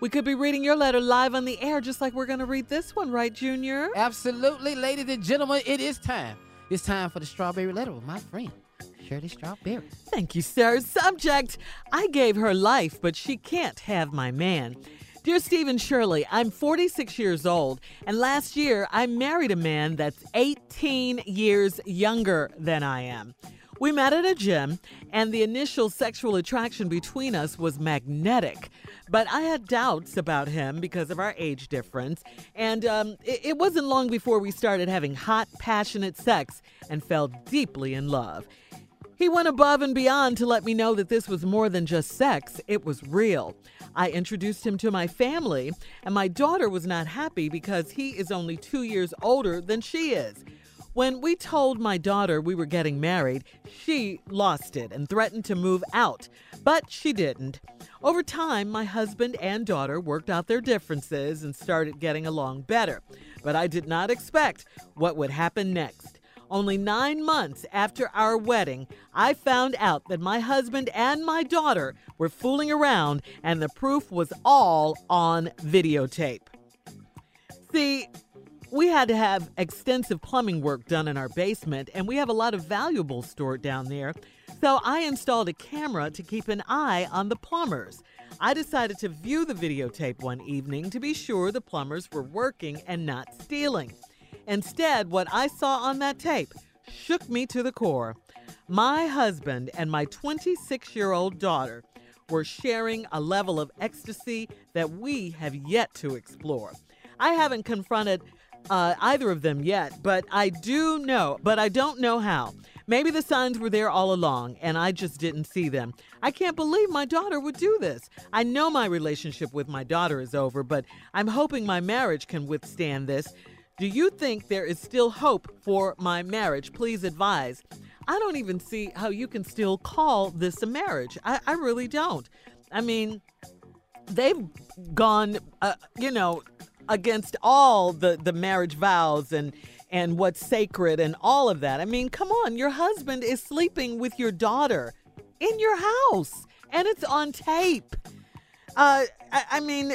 We could be reading your letter live on the air, just like we're going to read this one, right, Junior? Absolutely, ladies and gentlemen, it is time. It's time for the strawberry letter with my friend, Shirley Strawberry. Thank you, sir. Subject I gave her life, but she can't have my man. Dear Stephen Shirley, I'm 46 years old, and last year I married a man that's 18 years younger than I am. We met at a gym, and the initial sexual attraction between us was magnetic. But I had doubts about him because of our age difference, and um, it, it wasn't long before we started having hot, passionate sex and fell deeply in love. He went above and beyond to let me know that this was more than just sex, it was real. I introduced him to my family, and my daughter was not happy because he is only two years older than she is. When we told my daughter we were getting married, she lost it and threatened to move out, but she didn't. Over time, my husband and daughter worked out their differences and started getting along better. But I did not expect what would happen next. Only nine months after our wedding, I found out that my husband and my daughter were fooling around, and the proof was all on videotape. See, we had to have extensive plumbing work done in our basement, and we have a lot of valuables stored down there. So I installed a camera to keep an eye on the plumbers. I decided to view the videotape one evening to be sure the plumbers were working and not stealing. Instead, what I saw on that tape shook me to the core. My husband and my 26 year old daughter were sharing a level of ecstasy that we have yet to explore. I haven't confronted uh, either of them yet, but I do know, but I don't know how. Maybe the signs were there all along and I just didn't see them. I can't believe my daughter would do this. I know my relationship with my daughter is over, but I'm hoping my marriage can withstand this. Do you think there is still hope for my marriage? Please advise. I don't even see how you can still call this a marriage. I, I really don't. I mean, they've gone, uh, you know, against all the, the marriage vows and and what's sacred and all of that. I mean, come on, your husband is sleeping with your daughter in your house and it's on tape. Uh, I, I mean,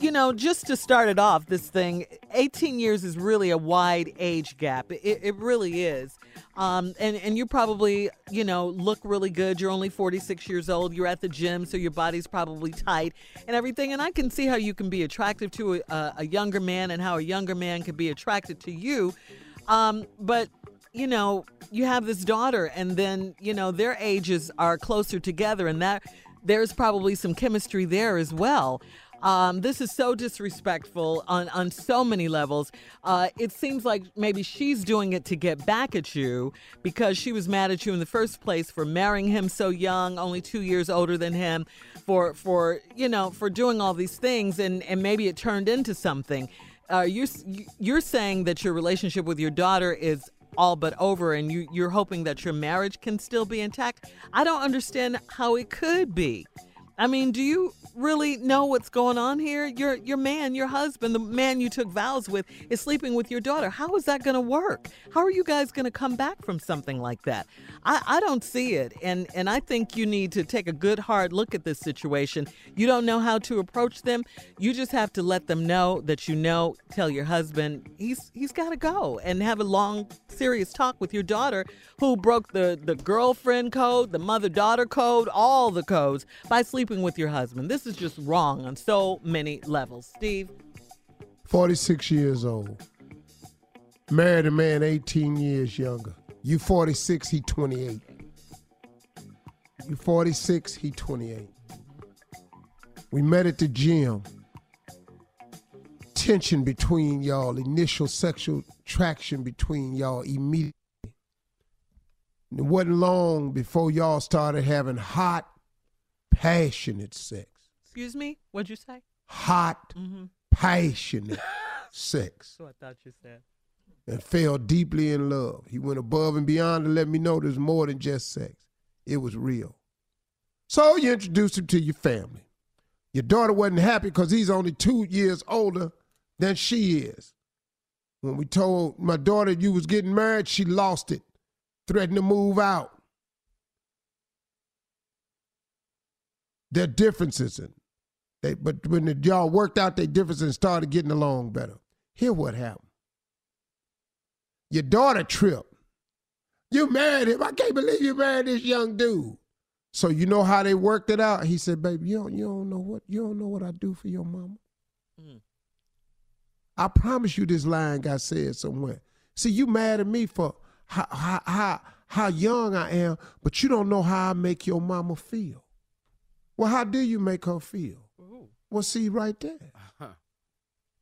you know, just to start it off, this thing, 18 years is really a wide age gap. It, it really is. Um, and, and you probably, you know, look really good. You're only 46 years old. You're at the gym, so your body's probably tight and everything. And I can see how you can be attractive to a, a younger man and how a younger man can be attracted to you. Um, but you know, you have this daughter, and then you know their ages are closer together, and that there's probably some chemistry there as well. Um, this is so disrespectful on, on so many levels. Uh, it seems like maybe she's doing it to get back at you because she was mad at you in the first place for marrying him so young, only two years older than him, for for you know for doing all these things, and and maybe it turned into something. Uh, you're you're saying that your relationship with your daughter is all but over and you, you're hoping that your marriage can still be intact. I don't understand how it could be. I mean, do you really know what's going on here? Your your man, your husband, the man you took vows with, is sleeping with your daughter. How is that going to work? How are you guys going to come back from something like that? I, I don't see it, and and I think you need to take a good hard look at this situation. You don't know how to approach them. You just have to let them know that you know. Tell your husband he's he's got to go and have a long, serious talk with your daughter, who broke the the girlfriend code, the mother daughter code, all the codes by sleeping with your husband. This this is just wrong on so many levels. Steve? 46 years old. Married a man 18 years younger. You 46, he 28. You 46, he 28. We met at the gym. Tension between y'all, initial sexual traction between y'all immediately. It wasn't long before y'all started having hot, passionate sex. Excuse me? What'd you say? Hot, mm-hmm. passionate sex. So I thought you said. And fell deeply in love. He went above and beyond to let me know there's more than just sex. It was real. So you introduced him to your family. Your daughter wasn't happy because he's only two years older than she is. When we told my daughter you was getting married, she lost it, threatened to move out. There are differences in they, but when the, y'all worked out their differences and started getting along better, here what happened. Your daughter tripped. You married him. I can't believe you married this young dude. So you know how they worked it out? He said, baby, you don't, you don't know what you don't know what I do for your mama. Mm. I promise you this line got said somewhere. See, you mad at me for how, how, how, how young I am, but you don't know how I make your mama feel. Well, how do you make her feel? Well, see right there. Uh-huh.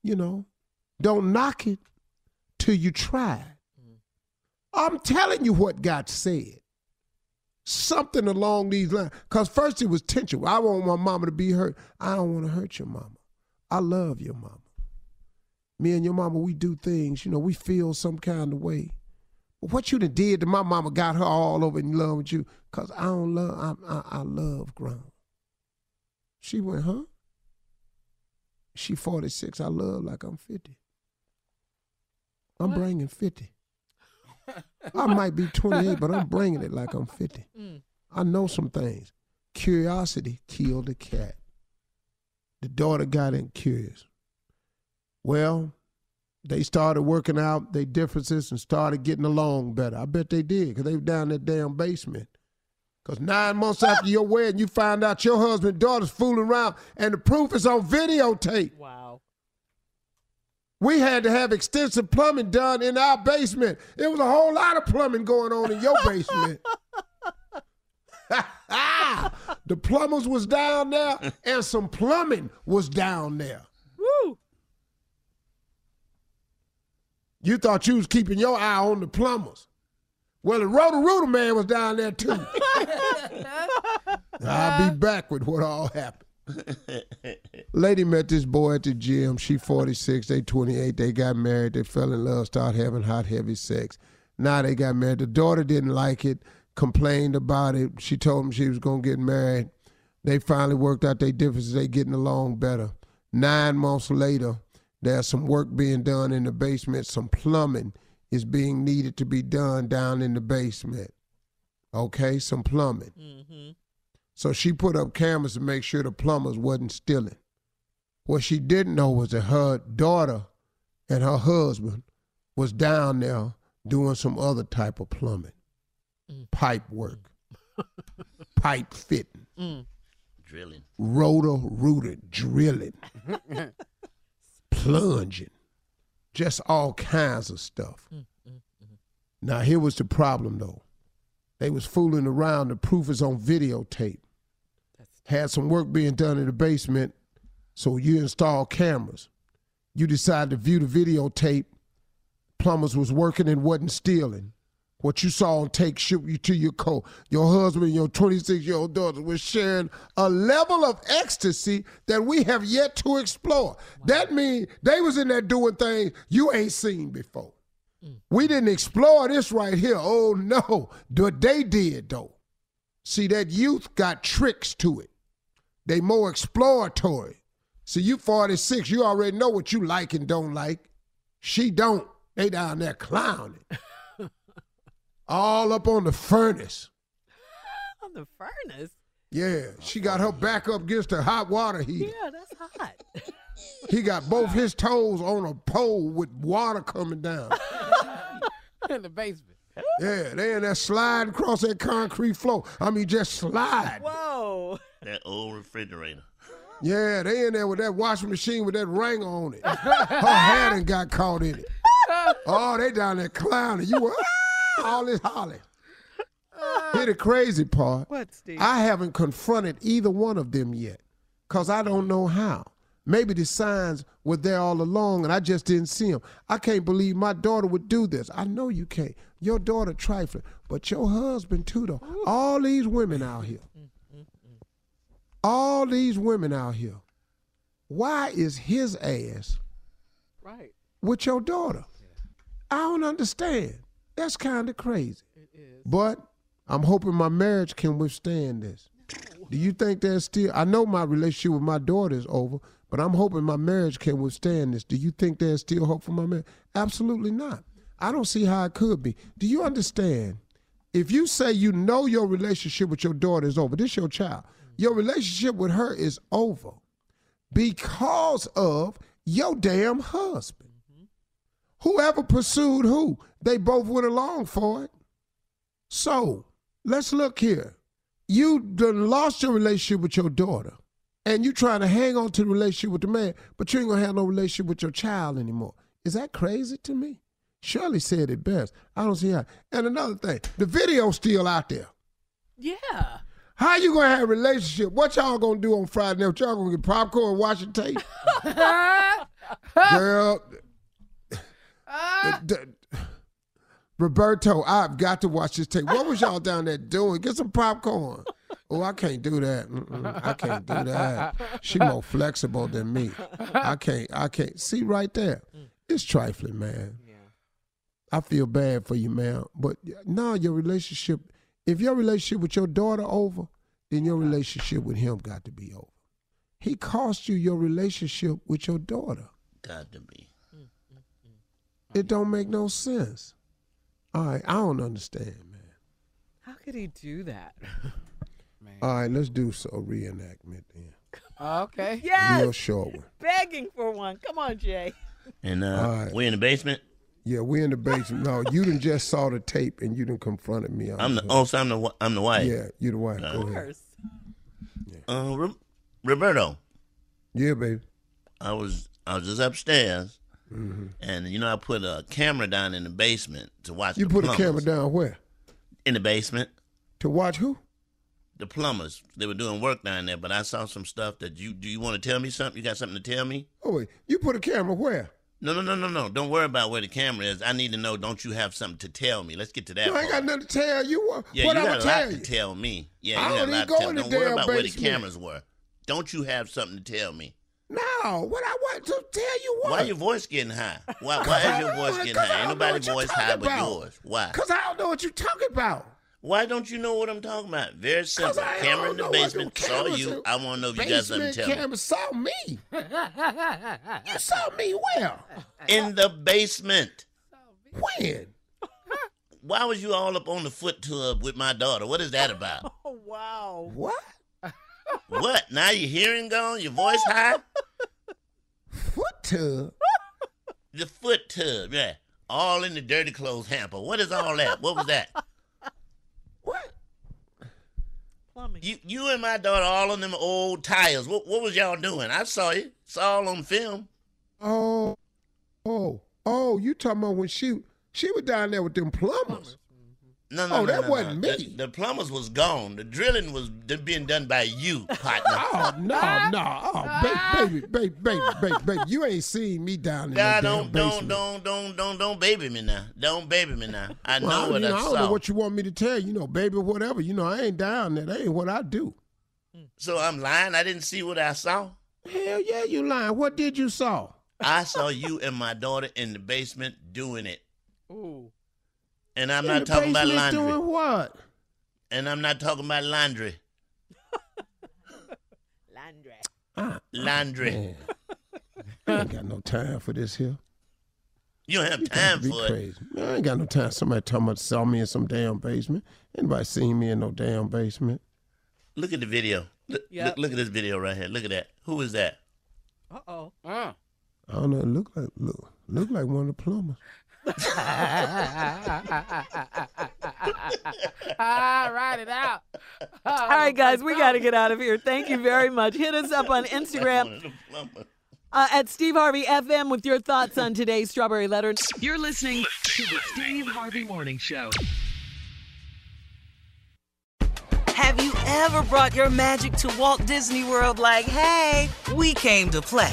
You know, don't knock it till you try Mm. I'm telling you what God said. Something along these lines. Because first it was tension. I want my mama to be hurt. I don't want to hurt your mama. I love your mama. Me and your mama, we do things, you know, we feel some kind of way. But what you done did to my mama got her all over in love with you. Because I don't love, I, I, I love grown. She went, huh? She 46. I love like I'm 50. I'm what? bringing 50. I might be 28, but I'm bringing it like I'm 50. Mm. I know some things. Curiosity killed the cat. The daughter got in curious. Well, they started working out their differences and started getting along better. I bet they did because they were down in that damn basement because nine months after your wedding, you find out your husband daughter's fooling around, and the proof is on videotape. Wow. We had to have extensive plumbing done in our basement. There was a whole lot of plumbing going on in your basement. the plumbers was down there, and some plumbing was down there. Woo! You thought you was keeping your eye on the plumbers. Well, the Roto-Rooter man was down there too. I'll be uh-huh. back with what all happened. Lady met this boy at the gym. She 46, they 28. They got married. They fell in love, started having hot, heavy sex. Now they got married. The daughter didn't like it, complained about it. She told him she was going to get married. They finally worked out their differences. They getting along better. Nine months later, there's some work being done in the basement, some plumbing is being needed to be done down in the basement. Okay, some plumbing. Mm-hmm. So she put up cameras to make sure the plumbers wasn't stealing. What she didn't know was that her daughter and her husband was down there doing some other type of plumbing, pipe work, pipe fitting, Drilling. rotor rooted drilling, plunging, just all kinds of stuff. Mm, mm, mm-hmm. Now here was the problem though. They was fooling around. The proof is on videotape. Had some work being done in the basement, so you install cameras. You decide to view the videotape. Plumbers was working and wasn't stealing. What you saw on take shoot you to your Co. Your husband and your 26 year old daughter was sharing a level of ecstasy that we have yet to explore. That means they was in there doing things you ain't seen before. Mm. We didn't explore this right here. Oh no, but they did though. See, that youth got tricks to it. They more exploratory. See, you 46, you already know what you like and don't like. She don't. They down there clowning. All up on the furnace. On the furnace. Yeah, she got her back up against the hot water heater. Yeah, that's hot. He got both his toes on a pole with water coming down. in the basement. Yeah, they in that slide across that concrete floor. I mean, just slide. Whoa. That old refrigerator. Yeah, they in there with that washing machine with that ring on it. Her hair done got caught in it. Oh, they down there clowning. You were all this holly. Uh, Here's the crazy part. What, Steve? I haven't confronted either one of them yet because I don't know how. Maybe the signs were there all along and I just didn't see them. I can't believe my daughter would do this. I know you can't. Your daughter trifling, but your husband too, though. All these women out here. Mm, mm, mm, all these women out here. Why is his ass right. with your daughter? I don't understand. That's kind of crazy. But I'm hoping my marriage can withstand this. Do you think there's still? I know my relationship with my daughter is over, but I'm hoping my marriage can withstand this. Do you think there's still hope for my marriage? Absolutely not. I don't see how it could be. Do you understand? If you say you know your relationship with your daughter is over, this your child. Your relationship with her is over because of your damn husband. Whoever pursued who, they both went along for it. So let's look here. You done lost your relationship with your daughter, and you trying to hang on to the relationship with the man, but you ain't gonna have no relationship with your child anymore. Is that crazy to me? Shirley said it best. I don't see how. And another thing, the video's still out there. Yeah. How you gonna have a relationship? What y'all gonna do on Friday night? Y'all gonna get popcorn and watch the tape? Girl, Ah! d- d- Roberto, I've got to watch this tape. What was y'all down there doing? Get some popcorn. Oh, I can't do that. Mm-mm, I can't do that. She more flexible than me. I can't. I can't. See right there. Mm. It's trifling, man. I feel bad for you, man. But now your relationship, if your relationship with your daughter over, then your relationship with him got to be over. He cost you your relationship with your daughter. Got to be. It don't make no sense. All right, I don't understand, man. How could he do that? All right, let's do so a reenactment then. Okay. Yes. Real short one. Begging for one. Come on, Jay. And uh, All right. we in the basement. Yeah, we in the basement. No, you done just saw the tape and you didn't confronted me. on I'm the it. oh, so I'm the wi- I'm the wife. Yeah, you the wife. Of Go ahead. First. Uh, Ro- Roberto, Yeah, baby. I was I was just upstairs, Mm-hmm. and you know I put a camera down in the basement to watch. You put a camera down where? in the basement. To watch who? The plumbers they were doing work down there, but I saw some stuff that you do. You want to tell me something? You got something to tell me? Oh wait, you put a camera where? No, no, no, no, no. Don't worry about where the camera is. I need to know. Don't you have something to tell me? Let's get to that. You ain't got nothing to tell you. What, Yeah, what you got a lot to tell me. Yeah, I got don't a lot to tell. Don't worry about where the cameras were. Don't you have something to tell me? No, what I want to tell you what? Why your voice getting high? Why, why is your voice getting high? Ain't nobody voice high but yours. Why? Cause I don't know what you're talking about. Why don't you know what I'm talking about? Very simple. Camera in the basement them saw you. I want to know if you got something Basement to tell me. camera saw me. you saw me where? In the basement. When? Why was you all up on the foot tub with my daughter? What is that about? Oh, wow. What? What? Now your hearing gone? Your voice high? Foot tub. The foot tub, yeah. All in the dirty clothes hamper. What is all that? What was that? What? Plumbing. You you and my daughter all on them old tires. What what was y'all doing? I saw you. Saw all on film. Oh, oh, oh! You talking about when she she was down there with them plumbers? No, no, no. Oh, no, that no, wasn't no. me. The, the plumbers was gone. The drilling was being done by you, partner. Oh no, no, oh baby, baby, baby, baby, baby, baby, you ain't seen me down in Nah, that don't, don't, don't, don't, don't, don't baby me now. Don't baby me now. I know Well, what you know, I I don't saw. know what you want me to tell you. You know, baby, whatever. You know, I ain't down there. That ain't what I do. so I'm lying. I didn't see what I saw. Hell yeah, you lying. What did you saw? I saw you and my daughter in the basement doing it, Ooh. And I'm In not talking about laundry. Doing what? And I'm not talking about laundry. Landry. Ah, Laundry. man. I ain't got no time for this here. You don't have You time to be for it. crazy. Man, I ain't got no time. Somebody talking about saw me in some damn basement. Anybody seen me in no damn basement? Look at the video. Look, Yep. look, look at this video right here. Look at that. Who is that? Uh oh. Uh. I don't know. It look like look look like one of the plumbers. Write it out. All right, guys, we got to get out of here. Thank you very much. Hit us up on Instagram One of the plumbers. uh, at Steve Harvey FM with your thoughts on today's Strawberry Letter. You're listening to the Steve Harvey Morning Show. Have you ever brought your magic to Walt Disney World like, hey, we came to play?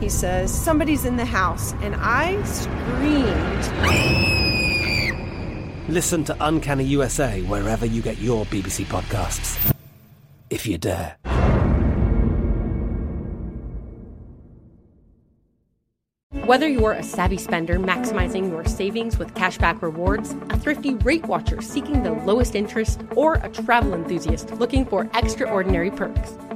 He says, Somebody's in the house. And I screamed. Listen to Uncanny USA wherever you get your BBC podcasts, if you dare. Whether you're a savvy spender maximizing your savings with cashback rewards, a thrifty rate watcher seeking the lowest interest, or a travel enthusiast looking for extraordinary perks,